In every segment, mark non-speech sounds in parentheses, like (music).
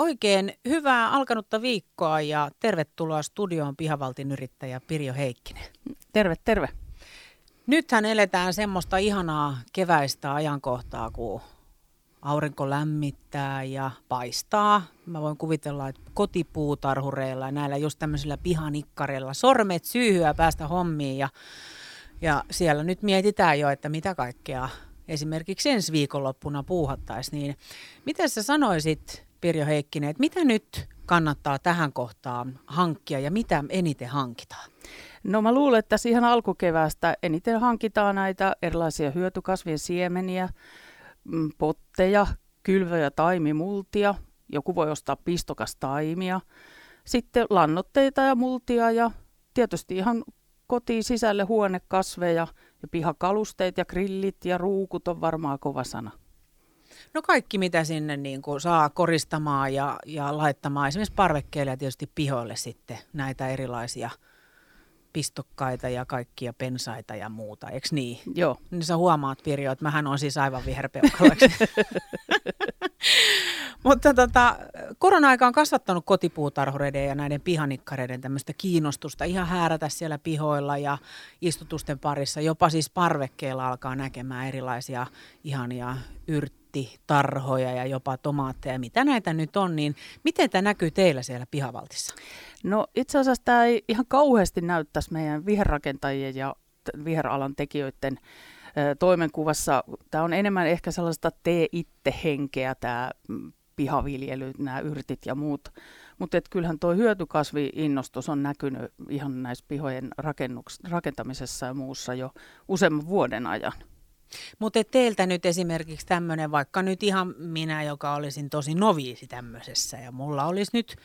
Oikein hyvää alkanutta viikkoa ja tervetuloa studioon pihavaltin yrittäjä Pirjo Heikkinen. Terve, terve. Nythän eletään semmoista ihanaa keväistä ajankohtaa, kun aurinko lämmittää ja paistaa. Mä voin kuvitella, että kotipuutarhureilla ja näillä just tämmöisillä pihanikkareilla sormet syyhyä päästä hommiin ja, ja siellä nyt mietitään jo, että mitä kaikkea esimerkiksi ensi viikonloppuna puuhattaisiin. Niin miten sä sanoisit, Pirjo Heikkinen, että mitä nyt kannattaa tähän kohtaan hankkia ja mitä eniten hankitaan? No mä luulen, että siihen alkukeväästä eniten hankitaan näitä erilaisia hyötykasvien siemeniä, mm, potteja, kylvöjä, taimimultia. Joku voi ostaa pistokas taimia. Sitten lannoitteita ja multia ja tietysti ihan kotiin sisälle huonekasveja ja pihakalusteet ja grillit ja ruukut on varmaan kova sana. No kaikki, mitä sinne niin kuin saa koristamaan ja, ja laittamaan esimerkiksi parvekkeelle ja tietysti pihoille sitten näitä erilaisia pistokkaita ja kaikkia pensaita ja muuta, eikö niin? Joo. Niin sä huomaat, Pirjo, että mähän on siis aivan viherpeukalaksi. (laughs) Mutta tota, korona-aika on kasvattanut kotipuutarhureiden ja näiden pihanikkareiden tämmöistä kiinnostusta ihan häärätä siellä pihoilla ja istutusten parissa. Jopa siis parvekkeella alkaa näkemään erilaisia ihania yrttitarhoja ja jopa tomaatteja. Mitä näitä nyt on, niin miten tämä näkyy teillä siellä pihavaltissa? No itse asiassa tämä ei ihan kauheasti näyttäisi meidän viherrakentajien ja viheralan tekijöiden toimenkuvassa. Tämä on enemmän ehkä sellaista tee itse henkeä tämä mm, pihaviljely, nämä yrtit ja muut. Mutta kyllähän tuo hyötykasvi-innostus on näkynyt ihan näissä pihojen rakentamisessa ja muussa jo useamman vuoden ajan. Mutta teiltä nyt esimerkiksi tämmöinen, vaikka nyt ihan minä, joka olisin tosi noviisi tämmöisessä ja mulla olisi nyt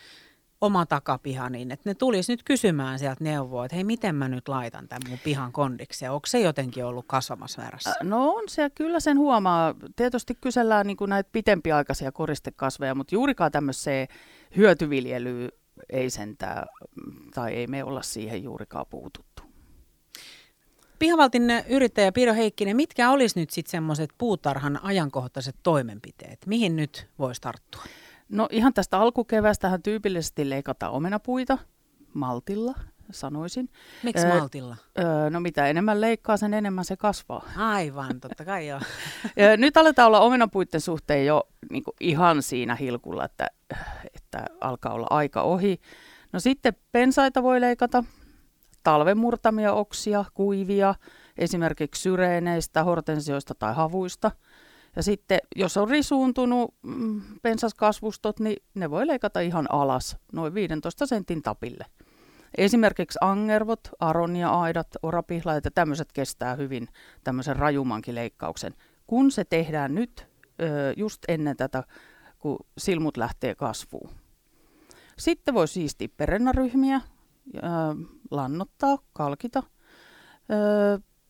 oma takapiha niin, että ne tulisi nyt kysymään sieltä neuvoa, että hei, miten mä nyt laitan tämän mun pihan kondiksi, onko se jotenkin ollut kasvamassa väärässä? No on se, kyllä sen huomaa. Tietysti kysellään niin kuin näitä pitempiaikaisia koristekasveja, mutta juurikaan tämmöiseen hyötyviljelyyn ei sentään, tai ei me olla siihen juurikaan puututtu. Pihavaltin yrittäjä Piro Heikkinen, mitkä olisi nyt sitten semmoiset puutarhan ajankohtaiset toimenpiteet? Mihin nyt voisi tarttua? No ihan tästä alkukevästähän tyypillisesti leikataan omenapuita maltilla, sanoisin. Miksi öö, maltilla? Öö, no mitä enemmän leikkaa, sen enemmän se kasvaa. Aivan, totta kai joo. (laughs) Nyt aletaan olla omenapuiden suhteen jo niin ihan siinä hilkulla, että, että alkaa olla aika ohi. No sitten pensaita voi leikata, talven murtamia oksia, kuivia, esimerkiksi syreeneistä, hortensioista tai havuista – ja sitten jos on risuuntunut mm, pensaskasvustot, niin ne voi leikata ihan alas, noin 15 sentin tapille. Esimerkiksi angervot, aronia-aidat, orapihlaat ja tämmöiset kestää hyvin tämmöisen rajumankin leikkauksen. Kun se tehdään nyt just ennen tätä, kun silmut lähtee kasvuun. Sitten voi siistiä perennaryhmiä, lannottaa, kalkita,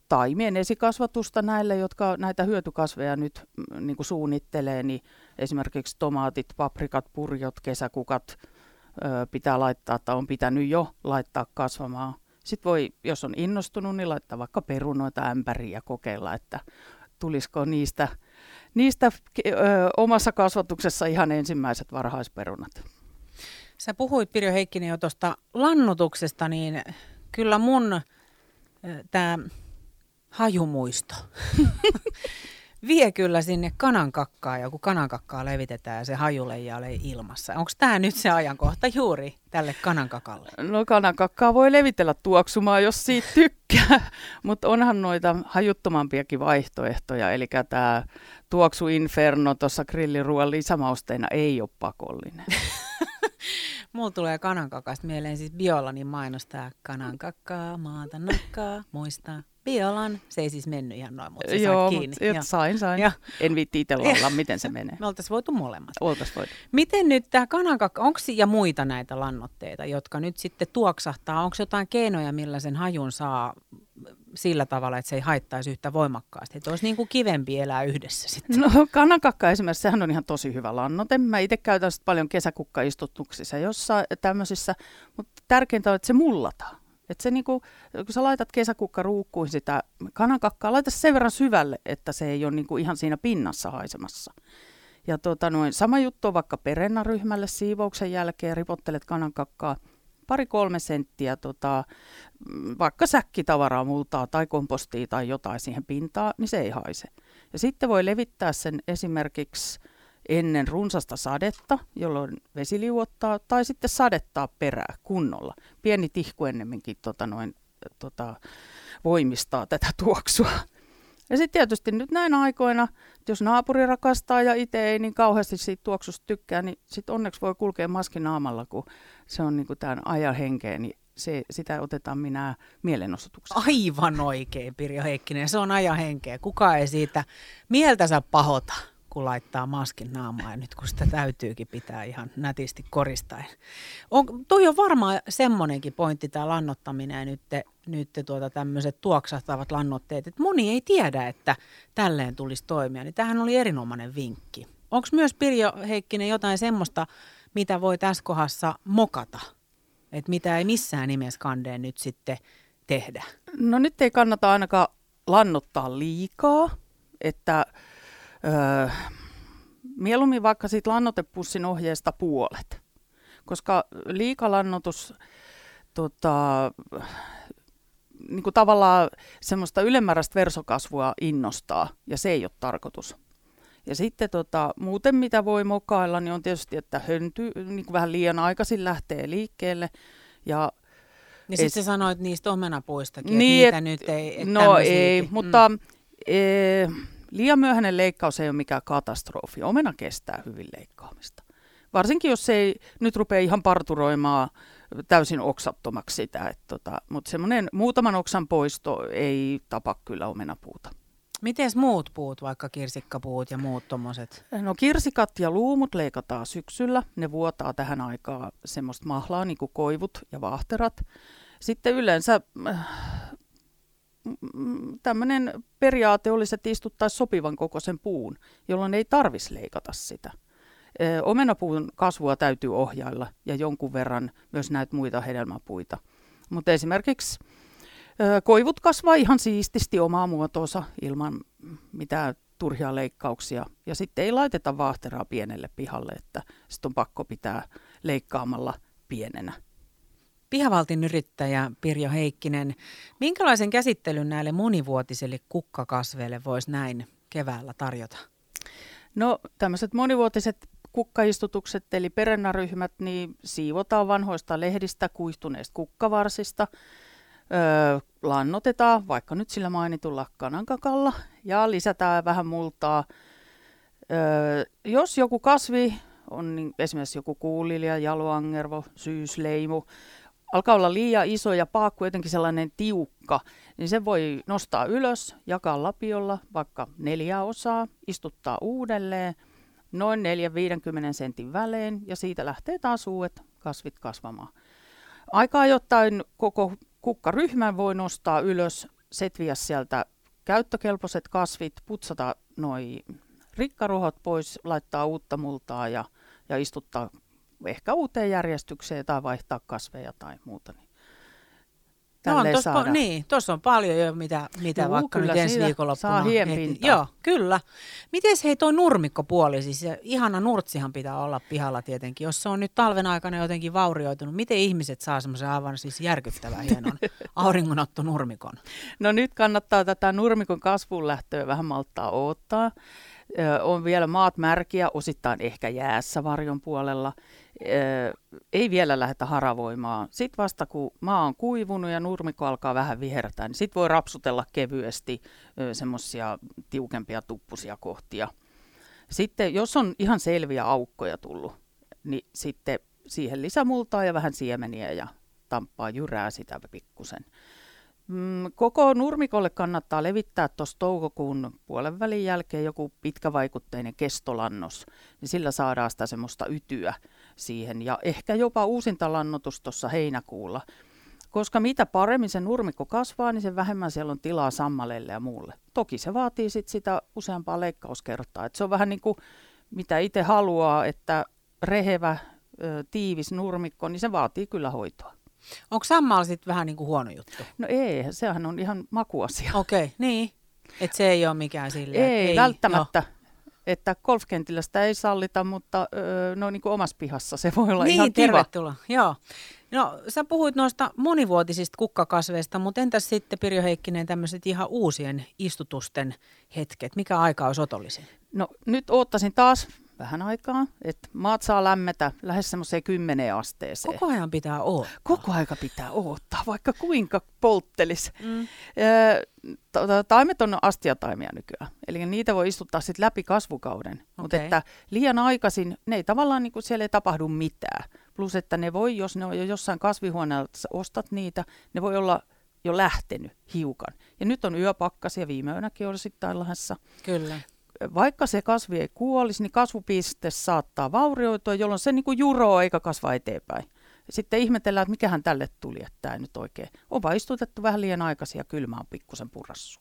taimien esikasvatusta näille, jotka näitä hyötykasveja nyt mm, niin kuin suunnittelee, niin esimerkiksi tomaatit, paprikat, purjot, kesäkukat pitää laittaa, tai on pitänyt jo laittaa kasvamaan. Sitten voi, jos on innostunut, niin laittaa vaikka perunoita ämpäriin ja kokeilla, että tulisiko niistä, niistä ö, omassa kasvatuksessa ihan ensimmäiset varhaisperunat. Sä puhuit Pirjo Heikkinen jo tuosta lannotuksesta, niin kyllä mun tämä hajumuisto. (laughs) Vie kyllä sinne kanankakkaa ja kun kanankakkaa levitetään ja se leijalee ilmassa. Onko tämä nyt se ajankohta juuri tälle kanankakalle? No kanankakkaa voi levitellä tuoksumaan, jos siitä tykkää, (laughs) mutta onhan noita hajuttomampiakin vaihtoehtoja. Eli tämä tuoksu inferno tuossa grilliruoan lisämausteena ei ole pakollinen. (laughs) Mulla tulee kanankakasta mieleen siis Biolanin mainostaa kanankakkaa, maata nakkaa, muistaa Biolan, se ei siis mennyt ihan noin, mutta se Joo, kiinni. Mutta sain, sain. Ja. En viitti itse (laughs) olla, miten se menee. Me oltaisiin voitu molemmat. Oltaisiin voitu. Miten nyt tämä kanankakka, onko ja muita näitä lannoitteita, jotka nyt sitten tuoksahtaa? Onko jotain keinoja, millä sen hajun saa sillä tavalla, että se ei haittaisi yhtä voimakkaasti, että olisi niin kuin kivempi elää yhdessä sitten. No kanankakka esimerkiksi, sehän on ihan tosi hyvä lannoite. Mä itse käytän sitä paljon kesäkukkaistutuksissa jossain tämmöisissä, mutta tärkeintä on, että se mullataan. Että se niinku, kun sä laitat kesäkukka ruukkuun sitä kanankakkaa, laita sen verran syvälle, että se ei ole niinku ihan siinä pinnassa haisemassa. Ja tota, noin, sama juttu on vaikka perennaryhmälle siivouksen jälkeen, ripottelet kanankakkaa pari-kolme senttiä tota, vaikka säkkitavaraa, multaa tai kompostia tai jotain siihen pintaan, niin se ei haise. Ja sitten voi levittää sen esimerkiksi ennen runsasta sadetta, jolloin vesi liuottaa, tai sitten sadettaa perää kunnolla. Pieni tihku ennemminkin tota noin, tota, voimistaa tätä (laughs) tuoksua. Ja sitten tietysti nyt näinä aikoina, jos naapuri rakastaa ja itse ei niin kauheasti siitä tuoksusta tykkää, niin sitten onneksi voi kulkea maskin naamalla, kun se on niin tämän ajan henkeä, niin se, sitä otetaan minä mielenosoituksena. Aivan oikein, Pirjo Heikkinen. Se on ajan henkeä. Kuka ei siitä mieltänsä pahota kun laittaa maskin naamaan ja nyt kun sitä täytyykin pitää ihan nätisti koristaen. On, toi on varmaan semmoinenkin pointti tämä lannottaminen ja nyt, nyt tuota tämmöiset tuoksahtavat lannotteet, että moni ei tiedä, että tälleen tulisi toimia, niin tähän oli erinomainen vinkki. Onko myös Pirjo Heikkinen jotain semmoista, mitä voi tässä kohdassa mokata, että mitä ei missään nimessä kandeen nyt sitten tehdä? No nyt ei kannata ainakaan lannottaa liikaa, että Öö, mieluummin vaikka siitä lannotepussin ohjeesta puolet, koska liikalannotus tota, niin kuin tavallaan semmoista ylimääräistä versokasvua innostaa, ja se ei ole tarkoitus. Ja sitten tota, muuten mitä voi mokailla, niin on tietysti, että hönty niin kuin vähän liian aikaisin lähtee liikkeelle. Ja ja sitten sä sanoit niistä omenapuistakin, niin, että niitä et, nyt ei... No ei, mm. mutta e, Liian myöhäinen leikkaus ei ole mikään katastrofi. Omena kestää hyvin leikkaamista. Varsinkin jos se ei nyt rupea ihan parturoimaan täysin oksattomaksi sitä. tota, Mutta semmoinen muutaman oksan poisto ei tapa kyllä omenapuuta. Miten muut puut, vaikka kirsikkapuut ja muut tuommoiset? No kirsikat ja luumut leikataan syksyllä. Ne vuotaa tähän aikaan semmoista mahlaa, niin kuin koivut ja vaahterat. Sitten yleensä äh, tämmöinen periaate olisi, että istuttaisiin sopivan kokoisen puun, jolloin ei tarvitsisi leikata sitä. Omenapuun kasvua täytyy ohjailla ja jonkun verran myös näitä muita hedelmäpuita. Mutta esimerkiksi koivut kasvaa ihan siististi omaa muotoonsa ilman mitään turhia leikkauksia. Ja sitten ei laiteta vaahteraa pienelle pihalle, että sitten on pakko pitää leikkaamalla pienenä. Pihavaltin yrittäjä Pirjo Heikkinen, minkälaisen käsittelyn näille monivuotisille kukkakasveille voisi näin keväällä tarjota? No tämmöiset monivuotiset kukkaistutukset eli perennaryhmät, niin siivotaan vanhoista lehdistä, kuihtuneista kukkavarsista, öö, lannotetaan vaikka nyt sillä mainitulla kanankakalla ja lisätään vähän multaa. Öö, jos joku kasvi on niin esimerkiksi joku kuulilja, jaloangervo, syysleimu, alkaa olla liian iso ja paakku jotenkin sellainen tiukka, niin se voi nostaa ylös, jakaa lapiolla vaikka neljä osaa, istuttaa uudelleen noin 4-50 sentin välein ja siitä lähtee taas uudet kasvit kasvamaan. Aika jotain koko kukkaryhmän voi nostaa ylös, setviä sieltä käyttökelpoiset kasvit, putsata noin rikkaruhot pois, laittaa uutta multaa ja, ja istuttaa ehkä uuteen järjestykseen tai vaihtaa kasveja tai muuta. Niin no on po- niin, tuossa on paljon jo, mitä, mitä Juu, vaikka nyt ensi viikonloppuna. Saa Joo, kyllä. Miten hei tuo nurmikkopuoli, siis se, ihana nurtsihan pitää olla pihalla tietenkin. Jos se on nyt talven aikana jotenkin vaurioitunut, miten ihmiset saa semmoisen aivan siis järkyttävän hienon (laughs) auringonotto nurmikon? No nyt kannattaa tätä nurmikon kasvun lähtöä vähän malttaa odottaa. On vielä maat märkiä, osittain ehkä jäässä varjon puolella ei vielä lähdetä haravoimaan. Sitten vasta kun maa on kuivunut ja nurmikko alkaa vähän vihertää, niin sitten voi rapsutella kevyesti semmoisia tiukempia tuppusia kohtia. Sitten jos on ihan selviä aukkoja tullut, niin sitten siihen lisämultaa ja vähän siemeniä ja tamppaa jyrää sitä pikkusen. Mm, koko nurmikolle kannattaa levittää tuossa toukokuun puolen välin jälkeen joku pitkävaikutteinen kestolannos, niin sillä saadaan sitä semmoista ytyä siihen ja ehkä jopa uusintalannotus tuossa heinäkuulla. Koska mitä paremmin se nurmikko kasvaa, niin sen vähemmän siellä on tilaa sammalelle ja muulle. Toki se vaatii sit sitä useampaa leikkauskertaa. Et se on vähän niin kuin mitä itse haluaa, että rehevä, tiivis nurmikko, niin se vaatii kyllä hoitoa. Onko sammal sitten vähän niin kuin huono juttu? No ei, sehän on ihan makuasia. Okei, okay, niin. Että se ei ole mikään silleen. Ei, ei välttämättä. Jo. että golfkentillä sitä ei sallita, mutta öö, no niin kuin omassa pihassa se voi olla niin, ihan kiva. tervetuloa. Joo. No, sä puhuit noista monivuotisista kukkakasveista, mutta entäs sitten Pirjo Heikkinen tämmöiset ihan uusien istutusten hetket? Mikä aika olisi otollisin? No nyt oottaisin taas vähän aikaa, että maat saa lämmetä lähes semmoiseen kymmeneen asteeseen. Koko ajan pitää olla. Koko aika pitää odottaa, vaikka kuinka polttelis. Mm. Taimet on astiataimia nykyään, eli niitä voi istuttaa sitten läpi kasvukauden. Okay. Mutta että liian aikaisin, ne ei tavallaan, niin kuin siellä ei tapahdu mitään. Plus, että ne voi, jos ne on jo jossain kasvihuoneella, ostat niitä, ne voi olla jo lähtenyt hiukan. Ja nyt on yöpakkasia, viime yönäkin oli sitten. Kyllä vaikka se kasvi ei kuolisi, niin kasvupiste saattaa vaurioitua, jolloin se niin kuin juroo eikä kasva eteenpäin. Sitten ihmetellään, että mikähän tälle tuli, että tämä nyt oikein on vaan istutettu vähän liian aikaisin ja kylmä on pikkusen purassu.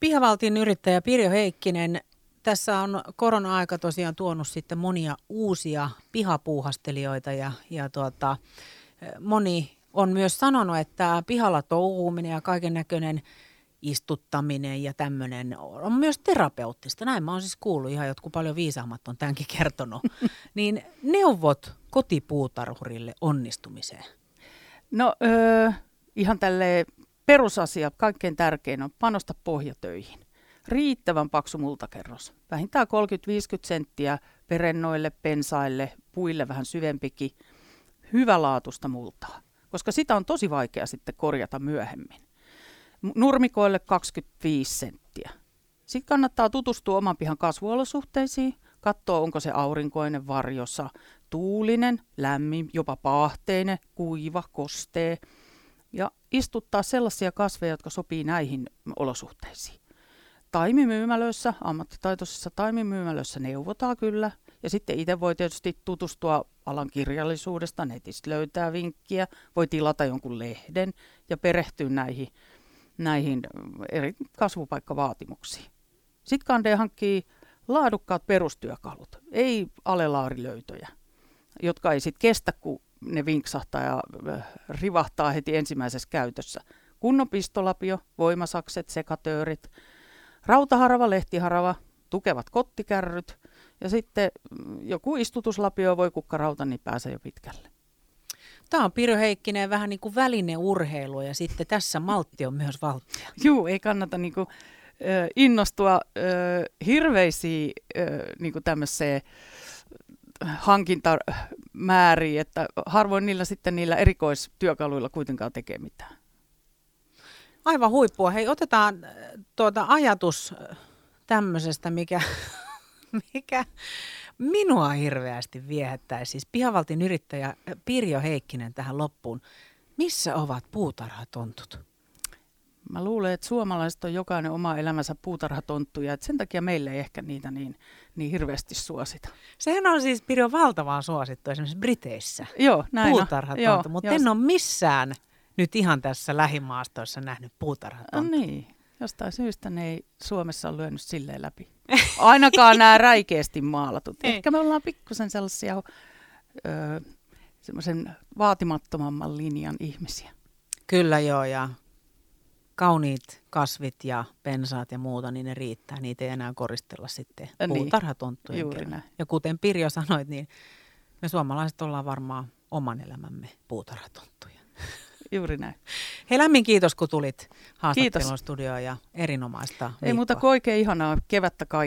Pihavaltin yrittäjä Pirjo Heikkinen, tässä on korona-aika tosiaan tuonut sitten monia uusia pihapuuhastelijoita ja, ja tuota, moni on myös sanonut, että pihalla touhuuminen ja kaiken näköinen istuttaminen ja tämmöinen on myös terapeuttista. Näin mä oon siis kuullut, ihan jotkut paljon viisaammat on tämänkin kertonut. (laughs) niin neuvot kotipuutarhurille onnistumiseen? No öö, ihan tälle perusasia, kaikkein tärkein on panosta pohjatöihin. Riittävän paksu multakerros, vähintään 30-50 senttiä perennoille, pensaille, puille vähän syvempikin, hyvälaatusta multaa, koska sitä on tosi vaikea sitten korjata myöhemmin nurmikoille 25 senttiä. Sitten kannattaa tutustua oman pihan kasvuolosuhteisiin, katsoa onko se aurinkoinen varjossa, tuulinen, lämmin, jopa paahteinen, kuiva, kostee ja istuttaa sellaisia kasveja, jotka sopii näihin olosuhteisiin. Taimimyymälöissä, ammattitaitoisissa taimimyymälöissä neuvotaan kyllä. Ja sitten itse voi tietysti tutustua alan kirjallisuudesta, netistä löytää vinkkiä, voi tilata jonkun lehden ja perehtyä näihin näihin eri kasvupaikkavaatimuksiin. Sitten kande hankkii laadukkaat perustyökalut, ei alelaarilöytöjä, jotka ei sitten kestä, kun ne vinksahtaa ja rivahtaa heti ensimmäisessä käytössä. Kunnon pistolapio, voimasakset, sekatöörit, rautaharava, lehtiharava, tukevat kottikärryt ja sitten mm, joku istutuslapio voi kukkarauta, niin pääsee jo pitkälle. Tämä on Pirjo Heikkinen vähän niin kuin välineurheilu ja sitten tässä maltti on myös valttia. Joo, ei kannata niin kuin, äh, innostua äh, hirveisiin äh, niin kuin tämmöiseen hankintamääriin, että harvoin niillä sitten niillä erikoistyökaluilla kuitenkaan tekee mitään. Aivan huippua. Hei, otetaan tuota ajatus tämmöisestä, mikä, (laughs) mikä minua hirveästi viehättäisi. Siis pihavaltin yrittäjä Pirjo Heikkinen tähän loppuun. Missä ovat puutarhatontut? Mä luulen, että suomalaiset on jokainen oma elämänsä puutarhatonttuja, että sen takia meille ei ehkä niitä niin, niin hirveästi suosita. Sehän on siis Pirjo valtavaa suosittu esimerkiksi Briteissä. Joo, näin Puutarhatonttu, mutta en ole missään nyt ihan tässä lähimaastoissa nähnyt puutarhatonttu. No niin, jostain syystä ne ei Suomessa ole lyönyt silleen läpi. (laughs) Ainakaan nämä räikeästi maalatut. Ei. Ehkä me ollaan pikkusen sellaisia öö, semmoisen vaatimattomamman linjan ihmisiä. Kyllä joo, ja kauniit kasvit ja pensaat ja muuta, niin ne riittää. Niitä ei enää koristella sitten niin. puutarhatonttujen. Ja kuten Pirjo sanoit, niin me suomalaiset ollaan varmaan oman elämämme puutarhatonttuja. Juuri näin. Hei lämmin kiitos, kun tulit haastattelun studioon ja erinomaista viikkoa. Ei muuta kuin oikein ihanaa kevättä kaikille.